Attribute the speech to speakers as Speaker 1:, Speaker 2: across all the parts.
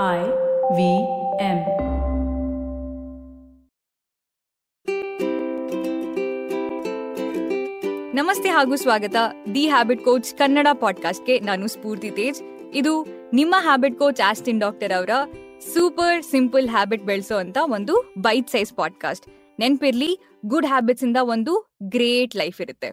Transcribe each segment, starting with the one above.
Speaker 1: I V M.
Speaker 2: ನಮಸ್ತೆ ಹಾಗೂ ಸ್ವಾಗತ. ದಿ ಹ್ಯಾಬಿಟ್ ಕೋಚ್ ಕನ್ನಡ ಪಾಡ್ಕಾಸ್ಟ್ಗೆ ನಾನು ಸ್ಫೂರ್ತಿ ತೇಜ್. ಇದು ನಿಮ್ಮ ಹ್ಯಾಬಿಟ್ ಕೋಚ್ ಆಸ್ಟಿನ್ ಡಾಕ್ಟರ್ ಅವರ ಸೂಪರ್ ಸಿಂಪಲ್ ಹ್ಯಾಬಿಟ್ ಬೆಳೆಸೋ ಅಂತ ಒಂದು ಬೈಟ್ ಸೈಜ್ ಪಾಡ್ಕಾಸ್ಟ್ ನೆನ್ಪಿರ್ಲಿ ಗುಡ್ ಹ್ಯಾಬಿಟ್ಸ್ ಇಂದ ಒಂದು ಗ್ರೇಟ್ ಲೈಫ್ ಇರುತ್ತೆ.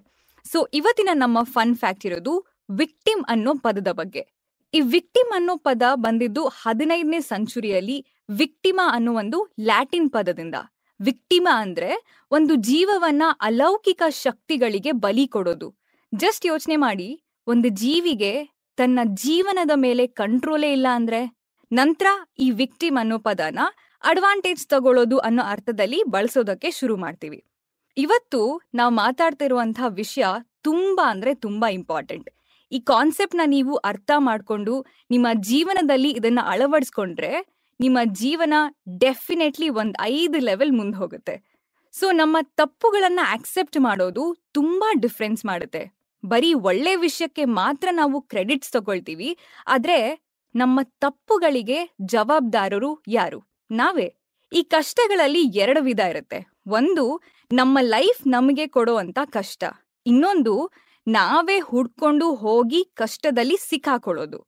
Speaker 2: ಸೊ ಇವತ್ತಿನ ನಮ್ಮ ಫನ್ ಫ್ಯಾಕ್ಟ್ ಇರೋದು ವಿಕ್ಟಿಮ್ ಅನ್ನೋ ಪದದ ಬಗ್ಗೆ. ಈ ವಿಕ್ಟಿಮ್ ಅನ್ನೋ ಪದ ಬಂದಿದ್ದು ಹದಿನೈದನೇ ಸೆಂಚುರಿಯಲ್ಲಿ ವಿಕ್ಟಿಮ ಅನ್ನೋ ಒಂದು ಲ್ಯಾಟಿನ್ ಪದದಿಂದ. ವಿಕ್ಟಿಮ ಅಂದ್ರೆ ಒಂದು ಜೀವವನ್ನ ಅಲೌಕಿಕ ಶಕ್ತಿಗಳಿಗೆ ಬಲಿ ಕೊಡೋದು. ಜಸ್ಟ್ ಯೋಚನೆ ಮಾಡಿ, ಒಂದು ಜೀವಿಗೆ ತನ್ನ ಜೀವನದ ಮೇಲೆ ಕಂಟ್ರೋಲೇ ಇಲ್ಲ ಅಂದ್ರೆ ನಂತರ ಈ ವಿಕ್ಟಿಮ್ ಅನ್ನೋ ಪದನ ಅಡ್ವಾಂಟೇಜ್ ತಗೊಳ್ಳೋದು ಅನ್ನೋ ಅರ್ಥದಲ್ಲಿ ಬಳಸೋದಕ್ಕೆ ಶುರು ಮಾಡ್ತೀವಿ. ಇವತ್ತು ನಾವು ಮಾತಾಡ್ತಿರುವಂತಹ ವಿಷಯ ತುಂಬಾ ಅಂದ್ರೆ ತುಂಬಾ ಇಂಪಾರ್ಟೆಂಟ್ ಈ ಕಾನ್ಸೆಪ್ಟ್ನ ನೀವು ಅರ್ಥ ಮಾಡ್ಕೊಂಡು ನಿಮ್ಮ ಜೀವನದಲ್ಲಿ ಇದನ್ನ ಅಳವಡಿಸ್ಕೊಂಡ್ರೆ ನಿಮ್ಮ ಜೀವನ ಡೆಫಿನೆಟ್ಲಿ ಒಂದ್ ಐದು ಲೆವೆಲ್ ಮುಂದೆ ಹೋಗುತ್ತೆ. ಸೊ ನಮ್ಮ ತಪ್ಪುಗಳನ್ನ ಆಕ್ಸೆಪ್ಟ್ ಮಾಡೋದು ತುಂಬಾ ಡಿಫ್ರೆನ್ಸ್ ಮಾಡುತ್ತೆ. ಬರೀ ಒಳ್ಳೆ ವಿಷಯಕ್ಕೆ ಮಾತ್ರ ನಾವು ಕ್ರೆಡಿಟ್ಸ್ ತಗೊಳ್ತೀವಿ, ಆದ್ರೆ ನಮ್ಮ ತಪ್ಪುಗಳಿಗೆ ಜವಾಬ್ದಾರರು ಯಾರು? ನಾವೇ. ಈ ಕಷ್ಟಗಳಲ್ಲಿ ಎರಡು ವಿಧ ಇರುತ್ತೆ. ಒಂದು, ನಮ್ಮ ಲೈಫ್ ನಮಗೆ ಕೊಡುವಂತ ಕಷ್ಟ. ಇನ್ನೊಂದು ನಾವೇ ಹುಡ್ಕೊಂಡು ಹೋಗಿ ಕಷ್ಟದಲ್ಲಿ ಸಿಕ್ಕಾಕೊಳ್ಳೋದು.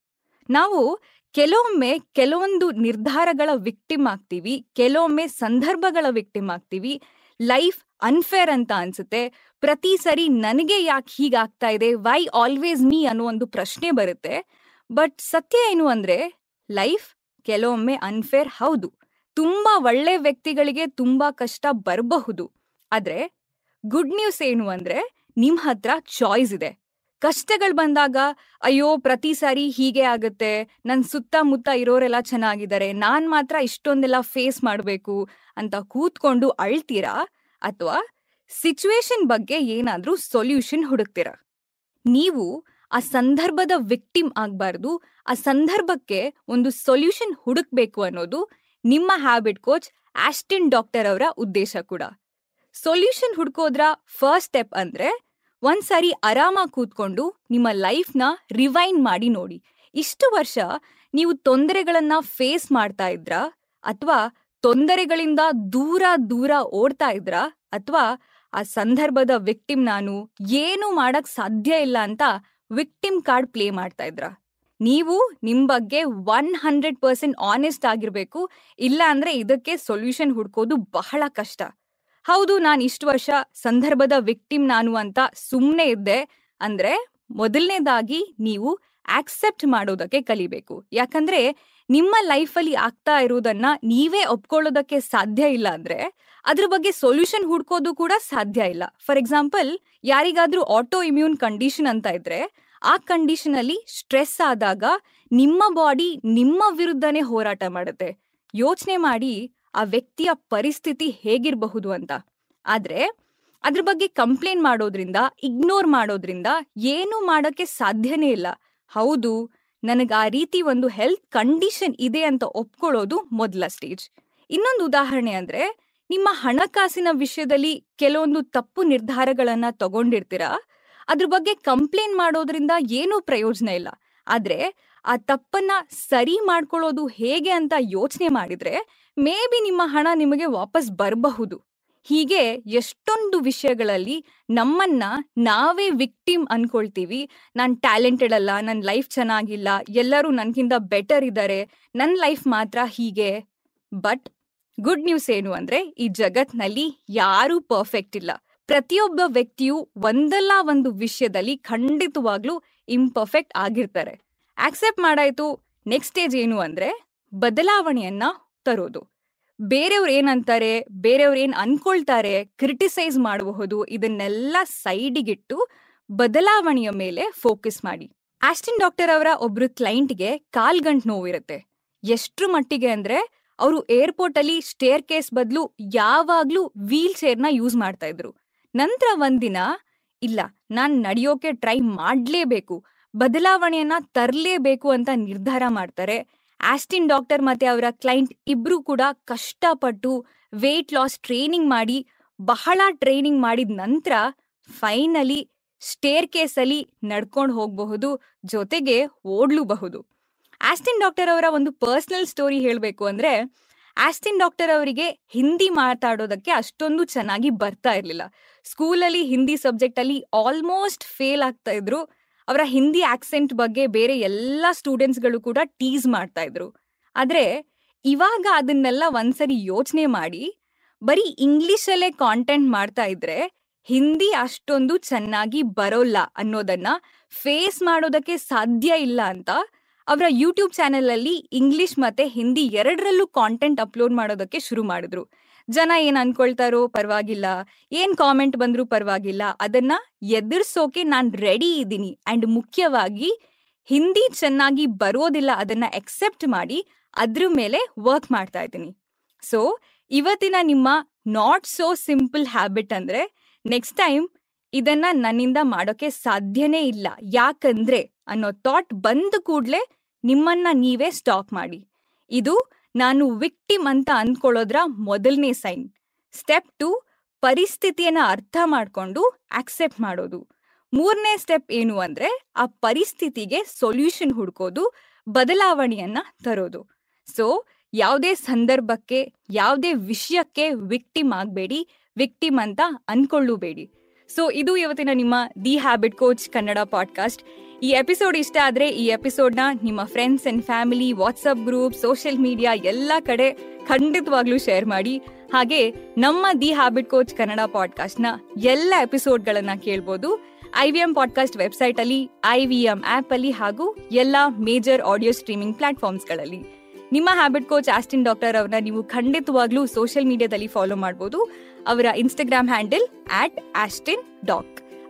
Speaker 2: ನಾವು ಕೆಲವೊಮ್ಮೆ ಕೆಲವೊಂದು ನಿರ್ಧಾರಗಳ ವಿಕ್ಟಿಮ್ ಆಗ್ತೀವಿ, ಕೆಲವೊಮ್ಮೆ ಸಂದರ್ಭಗಳ ವಿಕ್ಟಿಮ್ ಆಗ್ತೀವಿ. ಲೈಫ್ ಅನ್ಫೇರ್ ಅಂತ ಅನ್ಸುತ್ತೆ. ಪ್ರತಿ ಸರಿ ನನಗೆ ಯಾಕೆ ಹೀಗಾಗ್ತಾ ಇದೆ? ವೈ ಆಲ್ವೇಸ್ ಮೀ ಅನ್ನೋ ಒಂದು ಪ್ರಶ್ನೆ ಬರುತ್ತೆ. ಬಟ್ ಸತ್ಯ ಏನು ಅಂದ್ರೆ, ಲೈಫ್ ಕೆಲವೊಮ್ಮೆ ಅನ್ಫೇರ್ ಹೌದು. ತುಂಬಾ ಒಳ್ಳೆ ವ್ಯಕ್ತಿಗಳಿಗೆ ತುಂಬಾ ಕಷ್ಟ ಬರಬಹುದು. ಆದ್ರೆ, ಗುಡ್ ನ್ಯೂಸ್ ಏನು ಅಂದ್ರೆ ನಿಮ್ ಹತ್ರ ಚಾಯ್ಸ್ ಇದೆ. ಕಷ್ಟಗಳು ಬಂದಾಗ, ಅಯ್ಯೋ, ಪ್ರತಿ ಸಾರಿ ಹೀಗೆ ಆಗುತ್ತೆ ನನ್ನ ಸುತ್ತಮುತ್ತ ಇರೋರೆಲ್ಲ ಚೆನ್ನಾಗಿದ್ದಾರೆ, ನಾನು ಮಾತ್ರ ಇಷ್ಟೊಂದೆಲ್ಲ ಫೇಸ್ ಮಾಡಬೇಕು ಅಂತ ಕೂತ್ಕೊಂಡು ಅಳ್ತೀರಾ? ಅಥವಾ ಸಿಚುವೇಶನ್ ಬಗ್ಗೆ ಏನಾದರೂ ಸೊಲ್ಯೂಷನ್ ಹುಡುಕ್ತೀರಾ? ನೀವು ಆ ಸಂದರ್ಭದ ವಿಕ್ಟಿಮ್ ಆಗಬಾರ್ದು, ಆ ಸಂದರ್ಭಕ್ಕೆ ಒಂದು ಸೊಲ್ಯೂಷನ್ ಹುಡುಕ್ಬೇಕು ಅನ್ನೋದು ನಿಮ್ಮ ಹ್ಯಾಬಿಟ್ ಕೋಚ್ ಆಸ್ಟಿನ್ ಡಾಕ್ಟರ್ ಅವರ ಉದ್ದೇಶ ಕೂಡ. ಸೊಲ್ಯೂಷನ್ ಹುಡ್ಕೋದ್ರ ಫಸ್ಟ್ ಸ್ಟೆಪ್ ಅಂದ್ರೆ ಒಂದ್ಸಾರಿ ಆರಾಮಾಗಿ ಕೂತ್ಕೊಂಡು ನಿಮ್ಮ ಲೈಫ್ನ ರಿವೈನ್ ಮಾಡಿ ನೋಡಿ. ಇಷ್ಟು ವರ್ಷ ನೀವು ತೊಂದರೆಗಳನ್ನ ಫೇಸ್ ಮಾಡ್ತಾ ಇದ್ರ ಅಥವಾ ತೊಂದರೆಗಳಿಂದ ದೂರ ದೂರ ಓಡ್ತಾ ಇದ್ರ ಅಥವಾ ಆ ಸಂದರ್ಭದ ವಿಕ್ಟಿಮ್ ನಾನು ಏನು ಮಾಡಕ್ ಸಾಧ್ಯ ಇಲ್ಲ ಅಂತ ವಿಕ್ಟಿಮ್ ಕಾರ್ಡ್ ಪ್ಲೇ ಮಾಡ್ತಾ ಇದ್ರ. ನೀವು ನಿಮ್ ಬಗ್ಗೆ ಒನ್ ಹಂಡ್ರೆಡ್ ಪರ್ಸೆಂಟ್ ಆನೆಸ್ಟ್ ಆಗಿರ್ಬೇಕು, ಇಲ್ಲ ಅಂದ್ರೆ ಇದಕ್ಕೆ ಸೊಲ್ಯೂಷನ್ ಹುಡ್ಕೋದು ಬಹಳ ಕಷ್ಟ. ಹೌದು, ನಾನು ಇಷ್ಟು ವರ್ಷ ಸಂದರ್ಭದ ವಿಕ್ಟಿಮ್ ನಾನು ಅಂತ ಸುಮ್ಮನೆ ಇದ್ದೆ. ಅಂದ್ರೆ ಮೊದಲನೇದಾಗಿ ನೀವು ಆಕ್ಸೆಪ್ಟ್ ಮಾಡೋದಕ್ಕೆ ಕಲಿಬೇಕು. ಯಾಕಂದ್ರೆ ನಿಮ್ಮ ಲೈಫಲ್ಲಿ ಆಗ್ತಾ ಇರೋದನ್ನ ನೀವೇ ಒಪ್ಕೊಳ್ಳೋದಕ್ಕೆ ಸಾಧ್ಯ ಇಲ್ಲ ಅಂದ್ರೆ ಅದ್ರ ಬಗ್ಗೆ ಸೊಲ್ಯೂಷನ್ ಹುಡ್ಕೋದು ಕೂಡ ಸಾಧ್ಯ ಇಲ್ಲ. ಫಾರ್ ಎಕ್ಸಾಂಪಲ್, ಯಾರಿಗಾದ್ರೂ ಆಟೋ ಇಮ್ಯೂನ್ ಕಂಡೀಷನ್ ಅಂತ ಇದ್ರೆ ಆ ಕಂಡೀಷನ್ ಅಲ್ಲಿ ಸ್ಟ್ರೆಸ್ ಆದಾಗ ನಿಮ್ಮ ಬಾಡಿ ನಿಮ್ಮ ವಿರುದ್ಧನೇ ಹೋರಾಟ ಮಾಡುತ್ತೆ. ಯೋಚನೆ ಮಾಡಿ ಆ ವ್ಯಕ್ತಿಯ ಪರಿಸ್ಥಿತಿ ಹೇಗಿರಬಹುದು ಅಂತ. ಆದ್ರೆ ಅದ್ರ ಬಗ್ಗೆ ಕಂಪ್ಲೇನ್ ಮಾಡೋದ್ರಿಂದ ಇಗ್ನೋರ್ ಮಾಡೋದ್ರಿಂದ ಏನು ಮಾಡೋಕ್ಕೆ ಸಾಧ್ಯನೇ ಇಲ್ಲ. ಹೌದು, ನನಗೆ ಆ ರೀತಿ ಒಂದು ಹೆಲ್ತ್ ಕಂಡೀಷನ್ ಇದೆ ಅಂತ ಒಪ್ಕೊಳ್ಳೋದು ಮೊದಲ ಸ್ಟೇಜ್ ಇನ್ನೊಂದು ಉದಾಹರಣೆ ಅಂದ್ರೆ, ನಿಮ್ಮ ಹಣಕಾಸಿನ ವಿಷಯದಲ್ಲಿ ಕೆಲವೊಂದು ತಪ್ಪು ನಿರ್ಧಾರಗಳನ್ನು ತಗೊಂಡಿರ್ತೀರಾ? ಅದ್ರ ಬಗ್ಗೆ ಕಂಪ್ಲೇಂಟ್ ಮಾಡೋದ್ರಿಂದ ಏನೂ ಪ್ರಯೋಜನ ಇಲ್ಲ. ಆದ್ರೆ ಆ ತಪ್ಪನ್ನ ಸರಿ ಮಾಡ್ಕೊಳ್ಳೋದು ಹೇಗೆ ಅಂತ ಯೋಚನೆ ಮಾಡಿದ್ರೆ, ಮೇ ಬಿ ನಿಮ್ಮ ಹಣ ನಿಮಗೆ ವಾಪಸ್ ಬರಬಹುದು. ಹೀಗೆ ಎಷ್ಟೊಂದು ವಿಷಯಗಳಲ್ಲಿ ನಮ್ಮನ್ನ ನಾವೇ ವಿಕ್ಟಿಮ್ ಅನ್ಕೊಳ್ತೀವಿ. ನಾನು ಟ್ಯಾಲೆಂಟೆಡ್ ಅಲ್ಲ ನನ್ನ ಲೈಫ್ ಚೆನ್ನಾಗಿಲ್ಲ, ಎಲ್ಲರೂ ನನ್ಗಿಂತ ಬೆಟರ್ ಇದ್ದಾರೆ ನನ್ನ ಲೈಫ್ ಮಾತ್ರ ಹೀಗೆ. ಬಟ್ ಗುಡ್ ನ್ಯೂಸ್ ಏನು ಅಂದ್ರೆ, ಈ ಜಗತ್ನಲ್ಲಿ ಯಾರೂ ಪರ್ಫೆಕ್ಟ್ ಇಲ್ಲ. ಪ್ರತಿಯೊಬ್ಬ ವ್ಯಕ್ತಿಯು ಒಂದಲ್ಲ ಒಂದು ವಿಷಯದಲ್ಲಿ ಖಂಡಿತವಾಗ್ಲೂ ಇಂಪರ್ಫೆಕ್ಟ್ ಆಗಿರ್ತಾರೆ. ಆಕ್ಸೆಪ್ಟ್ ಮಾಡಾಯ್ತು ನೆಕ್ಸ್ಟ್ ಸ್ಟೇಜ್ ಏನು ಅಂದ್ರೆ ಬದಲಾವಣೆಯನ್ನ ತರೋದು. ಬೇರೆಯವ್ರು ಏನಂತಾರೆ ಬೇರೆಯವ್ರು ಏನ್ ಅನ್ಕೊಳ್ತಾರೆ ಕ್ರಿಟಿಸೈಸ್ ಮಾಡಬಹುದು, ಇದನ್ನೆಲ್ಲ ಸೈಡಿಗಿಟ್ಟು ಬದಲಾವಣೆಯ ಮೇಲೆ ಫೋಕಸ್ ಮಾಡಿ. ಆಸ್ಟಿನ್ ಡಾಕ್ಟರ್ ಅವರ ಒಬ್ರು ಕ್ಲೈಂಟ್ಗೆ ಕಾಲ್ಗಂಟ್ ನೋವಿರುತ್ತೆ. ಎಷ್ಟ್ರ ಮಟ್ಟಿಗೆ ಅಂದ್ರೆ ಅವರು ಏರ್ಪೋರ್ಟ್ ಅಲ್ಲಿ ಸ್ಟೇರ್ ಕೇಸ್ ಬದಲು ಯಾವಾಗ್ಲೂ ವೀಲ್ನ ಯೂಸ್ ಮಾಡ್ತಾ ಇದ್ರು. ನಂತರ ಒಂದಿನ, ಇಲ್ಲ, ನಾನ್ ನಡೆಯೋಕೆ ಟ್ರೈ ಮಾಡ್ಲೇಬೇಕು. ಬದಲಾವಣೆಯನ್ನ ತರಲೇಬೇಕು ಅಂತ ನಿರ್ಧಾರ ಮಾಡ್ತಾರೆ. ಆಸ್ಟಿನ್ ಡಾಕ್ಟರ್ ಮತ್ತೆ ಅವರ ಕ್ಲೈಂಟ್ ಇಬ್ರು ಕೂಡ ಕಷ್ಟಪಟ್ಟು ವೇಟ್ ಲಾಸ್ ಟ್ರೈನಿಂಗ್ ಮಾಡಿ, ಬಹಳ ಟ್ರೈನಿಂಗ್ ಮಾಡಿದ ನಂತರ ಫೈನಲಿ ಸ್ಟೇರ್ ಕೇಸಲ್ಲಿ ನಡ್ಕೊಂಡು ಹೋಗಬಹುದು, ಜೊತೆಗೆ ಓಡ್ಲೂಬಹುದು. ಆಸ್ಟಿನ್ ಡಾಕ್ಟರ್ ಅವರ ಒಂದು ಪರ್ಸನಲ್ ಸ್ಟೋರಿ ಹೇಳಬೇಕು ಅಂದ್ರೆ, ಆಸ್ಟಿನ್ ಡಾಕ್ಟರ್ ಅವರಿಗೆ ಹಿಂದಿ ಮಾತಾಡೋದಕ್ಕೆ ಅಷ್ಟೊಂದು ಚೆನ್ನಾಗಿ ಬರ್ತಾ ಇರಲಿಲ್ಲ. ಸ್ಕೂಲಲ್ಲಿ ಹಿಂದಿ ಸಬ್ಜೆಕ್ಟ್ ಅಲ್ಲಿ ಆಲ್ಮೋಸ್ಟ್ ಫೇಲ್ ಆಗ್ತಾ ಇದ್ರು. ಅವರ ಹಿಂದಿ ಆಕ್ಸೆಂಟ್ ಬಗ್ಗೆ ಬೇರೆ ಎಲ್ಲ ಸ್ಟೂಡೆಂಟ್ಸ್ಗಳು ಕೂಡ ಟೀಸ್ ಮಾಡ್ತಾ ಇದ್ರು. ಆದ್ರೆ ಇವಾಗ ಅದನ್ನೆಲ್ಲ ಒಂದ್ಸರಿ ಯೋಚನೆ ಮಾಡಿ, ಬರೀ ಇಂಗ್ಲಿಷಲ್ಲೇ ಕಾಂಟೆಂಟ್ ಮಾಡ್ತಾ ಇದ್ರೆ ಹಿಂದಿ ಅಷ್ಟೊಂದು ಚೆನ್ನಾಗಿ ಬರೋಲ್ಲ ಅನ್ನೋದನ್ನ ಫೇಸ್ ಮಾಡೋದಕ್ಕೆ ಸಾಧ್ಯ ಇಲ್ಲ ಅಂತ ಅವರ ಯೂಟ್ಯೂಬ್ ಚಾನೆಲ್ ಅಲ್ಲಿ ಇಂಗ್ಲಿಷ್ ಮತ್ತೆ ಹಿಂದಿ ಎರಡರಲ್ಲೂ ಕಾಂಟೆಂಟ್ ಅಪ್ಲೋಡ್ ಮಾಡೋದಕ್ಕೆ ಶುರು ಮಾಡಿದ್ರು. ಜನ ಏನ್ ಅನ್ಕೊಳ್ತಾರೋ ಪರವಾಗಿಲ್ಲ, ಏನ್ ಕಾಮೆಂಟ್ ಬಂದ್ರೂ ಪರವಾಗಿಲ್ಲ. ಅದನ್ನ ಎದುರ್ಸೋಕೆ ನಾನ್ ರೆಡಿ ಇದ್ದೀನಿ. ಅಂಡ್ ಮುಖ್ಯವಾಗಿ ಹಿಂದಿ ಚೆನ್ನಾಗಿ ಬರೋದಿಲ್ಲ, ಅದನ್ನ ಎಕ್ಸೆಪ್ಟ್ ಮಾಡಿ ಅದ್ರ ಮೇಲೆ ವರ್ಕ್ ಮಾಡ್ತಾ ಇದ್ದೀನಿ. ಸೊ ಇವತ್ತಿನ ನಿಮ್ಮ ನಾಟ್ ಸೋ ಸಿಂಪಲ್ ಹ್ಯಾಬಿಟ್ ಅಂದ್ರೆ ನೆಕ್ಸ್ಟ್ ಟೈಮ್ ಇದನ್ನ ನನ್ನಿಂದ ಮಾಡೋಕೆ ಸಾಧ್ಯನೇ ಇಲ್ಲ. ಯಾಕಂದ್ರೆ ಅನ್ನೋ ಥಾಟ್ ಬಂದ ಕೂಡ್ಲೆ ನಿಮ್ಮನ್ನ ನೀವೇ ಸ್ಟಾಪ್ ಮಾಡಿ. ಇದು ನಾನು ವಿಕ್ಟಿಮ್ ಅಂತ ಅಂದ್ಕೊಳ್ಳೋದ್ರ ಮೊದಲನೇ ಸೈನ್. ಸ್ಟೆಪ್ ಟು ಪರಿಸ್ಥಿತಿಯನ್ನ ಅರ್ಥ ಮಾಡ್ಕೊಂಡು ಆಕ್ಸೆಪ್ಟ್ ಮಾಡೋದು. ಮೂರನೇ ಸ್ಟೆಪ್ ಏನು ಅಂದ್ರೆ ಆ ಪರಿಸ್ಥಿತಿಗೆ ಸೊಲ್ಯೂಷನ್ ಹುಡ್ಕೋದು, ಬದಲಾವಣೆಯನ್ನ ತರೋದು. ಸೊ, ಯಾವುದೇ ಸಂದರ್ಭಕ್ಕೆ, ಯಾವುದೇ ವಿಷಯಕ್ಕೆ ವಿಕ್ಟಿಮ್ ಆಗಬೇಡಿ, ವಿಕ್ಟಿಮ್ ಅಂತ ಅನ್ಕೊಳ್ಳಬೇಡಿ. ಸೊ, ಇದು ಇವತ್ತಿನ ನಿಮ್ಮ the habit coach Kannada podcast. ಈ ಎಪಿಸೋಡ್ ಇಷ್ಟ ಆದ್ರೆ ಈ ಎಪಿಸೋಡ್ನ ನಿಮ್ಮ friends and family WhatsApp group social media ಎಲ್ಲ ಕಡೆ ಖಂಡಿತವಾಗ್ಲೂ ಶೇರ್ ಮಾಡಿ. ಹಾಗೆ ನಮ್ಮ ದಿ ಹ್ಯಾಬಿಟ್ ಕೋಚ್ ಕನ್ನಡ ಪಾಡ್ಕಾಸ್ಟ್ನ ಎಲ್ಲ ಎಪಿಸೋಡ್ಗಳನ್ನ ಕೇಳ್ಬೋದು. I V M podcast website ಅಲ್ಲಿ ಐ ವಿ ಎಂ ಆಪ್ ಅಲ್ಲಿ ಹಾಗೂ ಎಲ್ಲ ಮೇಜರ್ ಆಡಿಯೋ ಸ್ಟ್ರೀಮಿಂಗ್ ಪ್ಲಾಟ್ಫಾರ್ಮ್ಸ್ಗಳಲ್ಲಿ ನಿಮ್ಮ ಹ್ಯಾಬಿಟ್ ಕೋಚ್ ಆಸ್ಟಿನ್ ಡಾಕ್ಟರ್ ಅವ್ರನ್ನ ನೀವು ಖಂಡಿತವಾಗ್ಲೂ ಸೋಷಿಯಲ್ ಮೀಡಿಯಾದಲ್ಲಿ ಫಾಲೋ ಮಾಡಬಹುದು ಅವರ Instagram handle at Austin Doc